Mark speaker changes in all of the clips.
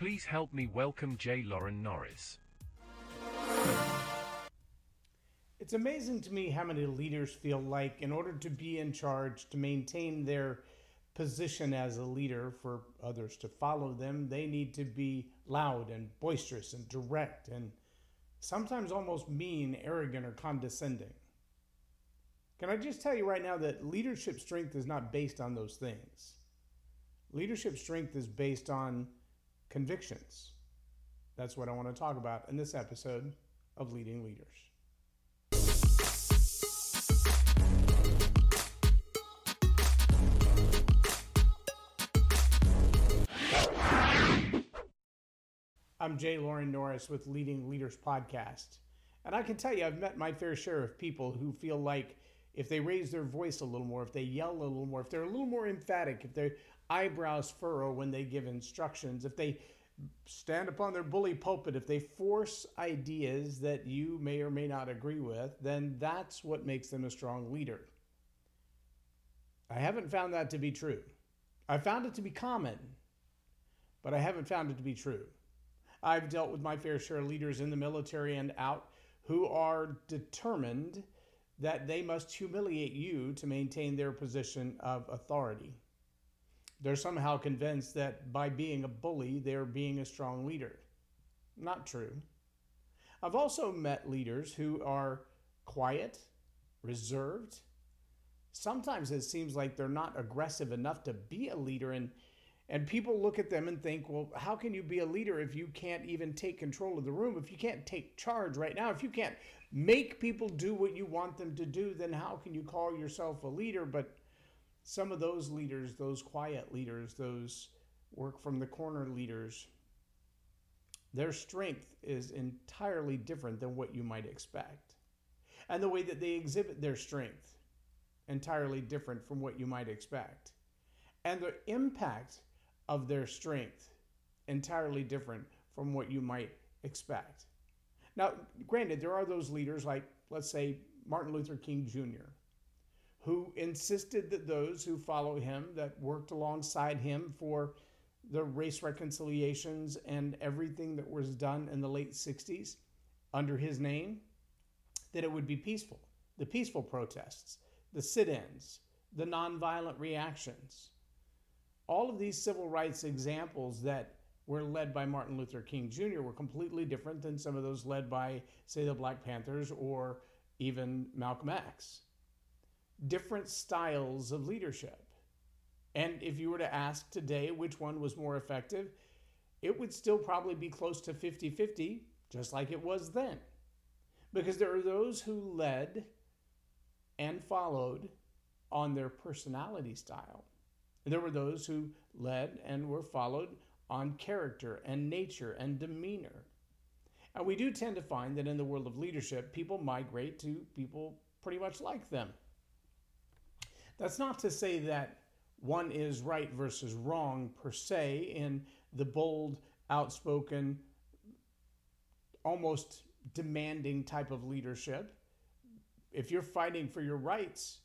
Speaker 1: Please help me welcome J. Loren Norris.
Speaker 2: It's amazing to me how many leaders feel like, in order to be in charge, to maintain their position as a leader for others to follow them, they need to be loud and boisterous and direct and sometimes almost mean, arrogant, or condescending. Can I just tell you right now that leadership strength is not based on those things? Leadership strength is based on convictions. That's what I want to talk about in this episode of Leading Leaders. I'm J. Loren Norris with Leading Leaders Podcast. And I can tell you, I've met my fair share of people who feel like if they raise their voice a little more, if they yell a little more, if they're a little more emphatic, if their eyebrows furrow when they give instructions, if they stand upon their bully pulpit, if they force ideas that you may or may not agree with, then that's what makes them a strong leader. I haven't found that to be true. I found it to be common, but I haven't found it to be true. I've dealt with my fair share of leaders in the military and out who are determined that they must humiliate you to maintain their position of authority. They're somehow convinced that by being a bully, they're being a strong leader. Not true. I've also met leaders who are quiet, reserved. Sometimes it seems like they're not aggressive enough to be a leader, and, and people look at them and think, well, how can you be a leader if you can't even take control of the room? If you can't take charge right now, if you can't make people do what you want them to do, then how can you call yourself a leader? But some of those leaders, those quiet leaders, those work from the corner leaders, their strength is entirely different than what you might expect. And the way that they exhibit their strength, entirely different from what you might expect. And the impact of their strength, entirely different from what you might expect. Now, granted, there are those leaders like, let's say, Martin Luther King Jr., who insisted that those who follow him, that worked alongside him for the race reconciliations and everything that was done in the late 60s under his name, that it would be peaceful. The peaceful protests, the sit ins, the nonviolent reactions. All of these civil rights examples that were led by Martin Luther King Jr. were completely different than some of those led by, say, the Black Panthers or even Malcolm X different styles of leadership. And if you were to ask today which one was more effective, it would still probably be close to 50 50, just like it was then. Because there are those who led and followed on their personality style. There were those who led and were followed on character and nature and demeanor. And we do tend to find that in the world of leadership, people migrate to people pretty much like them. That's not to say that one is right versus wrong per se in the bold, outspoken, almost demanding type of leadership. If you're fighting for your rights,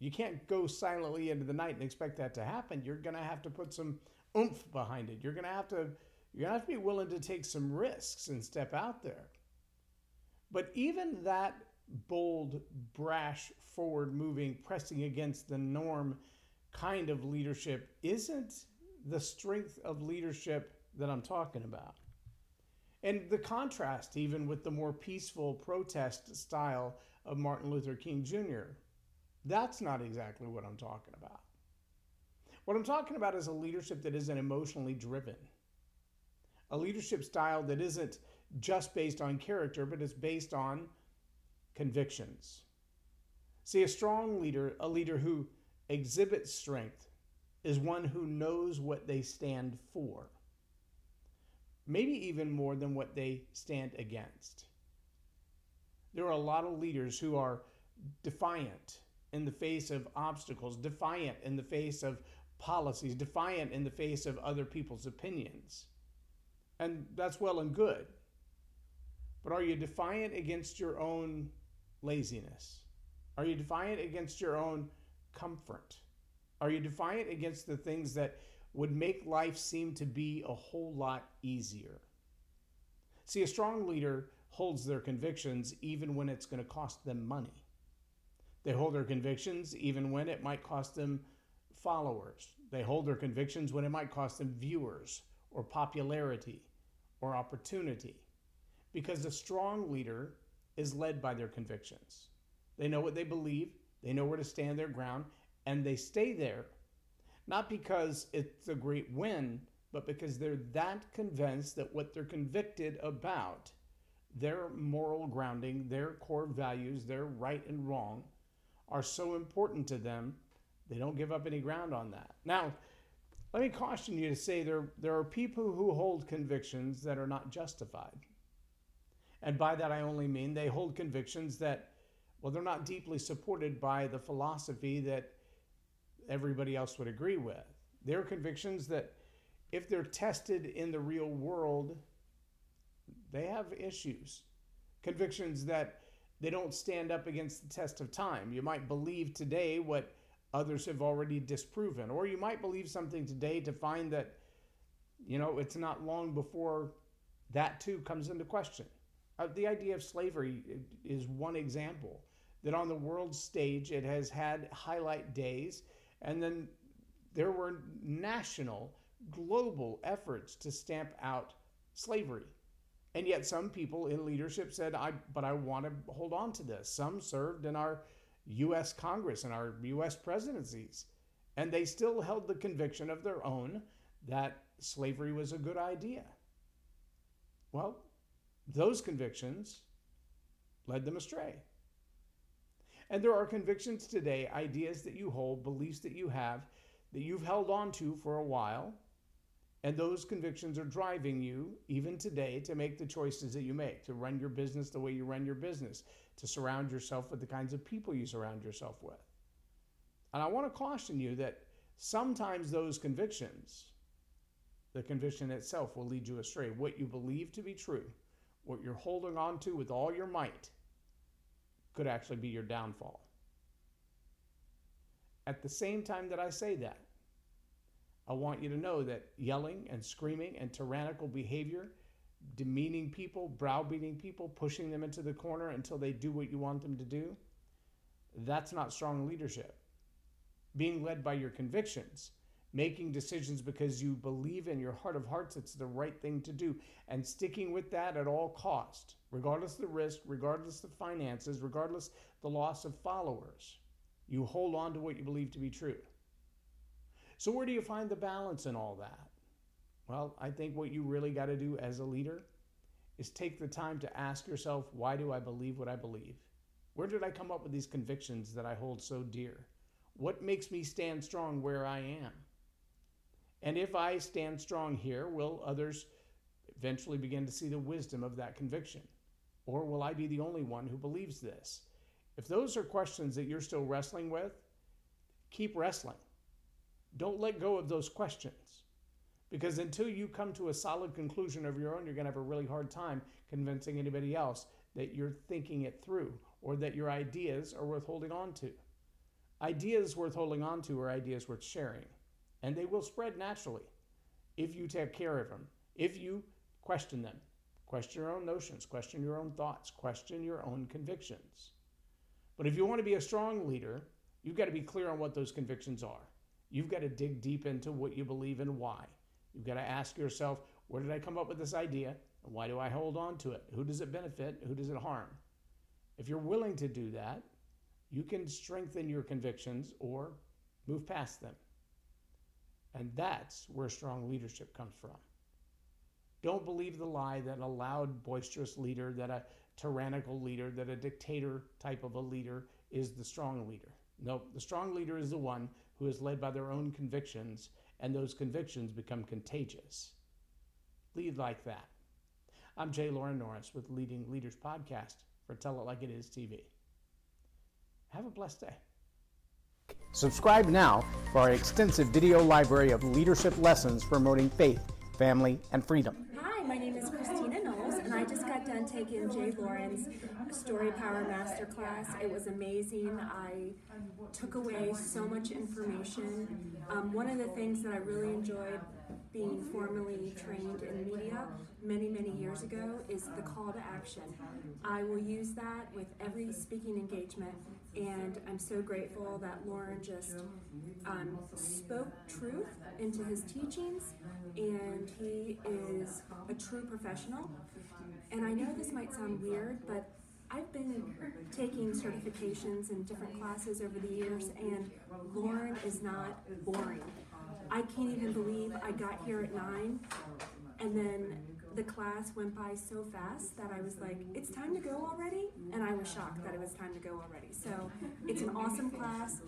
Speaker 2: you can't go silently into the night and expect that to happen. You're going to have to put some oomph behind it. You're going to have to you're going to have to be willing to take some risks and step out there. But even that bold, brash, forward moving, pressing against the norm kind of leadership isn't the strength of leadership that I'm talking about. And the contrast, even with the more peaceful protest style of Martin Luther King Jr., that's not exactly what I'm talking about. What I'm talking about is a leadership that isn't emotionally driven, a leadership style that isn't just based on character, but is based on convictions. See, a strong leader, a leader who exhibits strength, is one who knows what they stand for, maybe even more than what they stand against. There are a lot of leaders who are defiant in the face of obstacles, defiant in the face of policies, defiant in the face of other people's opinions. And that's well and good. But are you defiant against your own laziness? Are you defiant against your own comfort? Are you defiant against the things that would make life seem to be a whole lot easier. See, a strong leader holds their convictions even when it's going to cost them money. They hold their convictions even when it might cost them followers. They hold their convictions when it might cost them viewers or popularity or opportunity. Because a strong leader is led by their convictions. They know what they believe, they know where to stand their ground, and they stay there. Not because it's a great win, but because they're that convinced that what they're convicted about, their moral grounding, their core values, their right and wrong, are so important to them, they don't give up any ground on that. Now, let me caution you to say there, there are people who hold convictions that are not justified. And by that, I only mean they hold convictions that, well, they're not deeply supported by the philosophy that everybody else would agree with. They're convictions that, if they're tested in the real world, they have issues. Convictions that they don't stand up against the test of time. You might believe today what others have already disproven, or you might believe something today to find that, you know, it's not long before that too comes into question. Uh, the idea of slavery is one example that on the world stage it has had highlight days, and then there were national, global efforts to stamp out slavery. And yet, some people in leadership said, I, but I want to hold on to this. Some served in our U.S. Congress and our U.S. presidencies, and they still held the conviction of their own that slavery was a good idea. Well, those convictions led them astray. And there are convictions today, ideas that you hold, beliefs that you have, that you've held on to for a while and those convictions are driving you, even today, to make the choices that you make, to run your business the way you run your business, to surround yourself with the kinds of people you surround yourself with. And I want to caution you that sometimes those convictions, the conviction itself, will lead you astray. What you believe to be true, what you're holding on to with all your might, could actually be your downfall. At the same time that I say that, I want you to know that yelling and screaming and tyrannical behavior, demeaning people, browbeating people, pushing them into the corner until they do what you want them to do, that's not strong leadership. Being led by your convictions, making decisions because you believe in your heart of hearts it's the right thing to do, and sticking with that at all cost, regardless of the risk, regardless of finances, regardless the loss of followers. You hold on to what you believe to be true. So, where do you find the balance in all that? Well, I think what you really got to do as a leader is take the time to ask yourself, why do I believe what I believe? Where did I come up with these convictions that I hold so dear? What makes me stand strong where I am? And if I stand strong here, will others eventually begin to see the wisdom of that conviction? Or will I be the only one who believes this? If those are questions that you're still wrestling with, keep wrestling. Don't let go of those questions. Because until you come to a solid conclusion of your own, you're going to have a really hard time convincing anybody else that you're thinking it through or that your ideas are worth holding on to. Ideas worth holding on to are ideas worth sharing, and they will spread naturally if you take care of them, if you question them, question your own notions, question your own thoughts, question your own convictions. But if you want to be a strong leader, you've got to be clear on what those convictions are. You've got to dig deep into what you believe and why. You've got to ask yourself, where did I come up with this idea? And why do I hold on to it? Who does it benefit? Who does it harm? If you're willing to do that, you can strengthen your convictions or move past them. And that's where strong leadership comes from. Don't believe the lie that a loud, boisterous leader, that a tyrannical leader, that a dictator type of a leader is the strong leader. No, the strong leader is the one who is led by their own convictions, and those convictions become contagious. Lead like that. I'm J. Loren Norris with Leading Leaders Podcast for Tell It Like It Is TV. Have a blessed day. Subscribe now for our extensive video library of leadership lessons promoting faith, family, and freedom.
Speaker 3: Hi, my name is Christina Knowles and I just got done taking J. Loren's Story Power Masterclass. It was amazing. I took away so much information. Um, one of the things that I really enjoyed being formally trained in media many, many years ago is the call to action. I will use that with every speaking engagement, and I'm so grateful that Loren just um, spoke truth into his teachings, and he is a true professional. And I know this might sound weird, but I've been taking certifications and different classes over the years, and Loren is not boring. I can't even believe I got here at nine, and then the class went by so fast that I was like, it's time to go already? And I was shocked that it was time to go already. So it's an awesome class.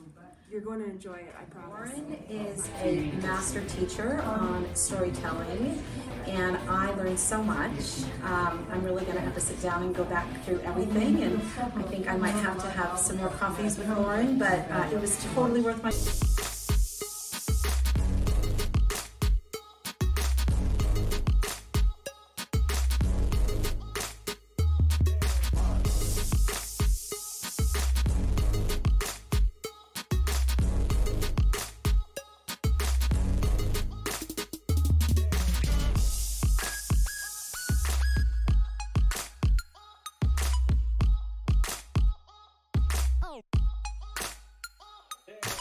Speaker 3: You're going to enjoy it, I promise.
Speaker 4: Loren is a master teacher on storytelling, and I learned so much. Um, I'm really going to have to sit down and go back through everything, and I think I might have to have some more coffees with Loren, but uh, it was totally worth my.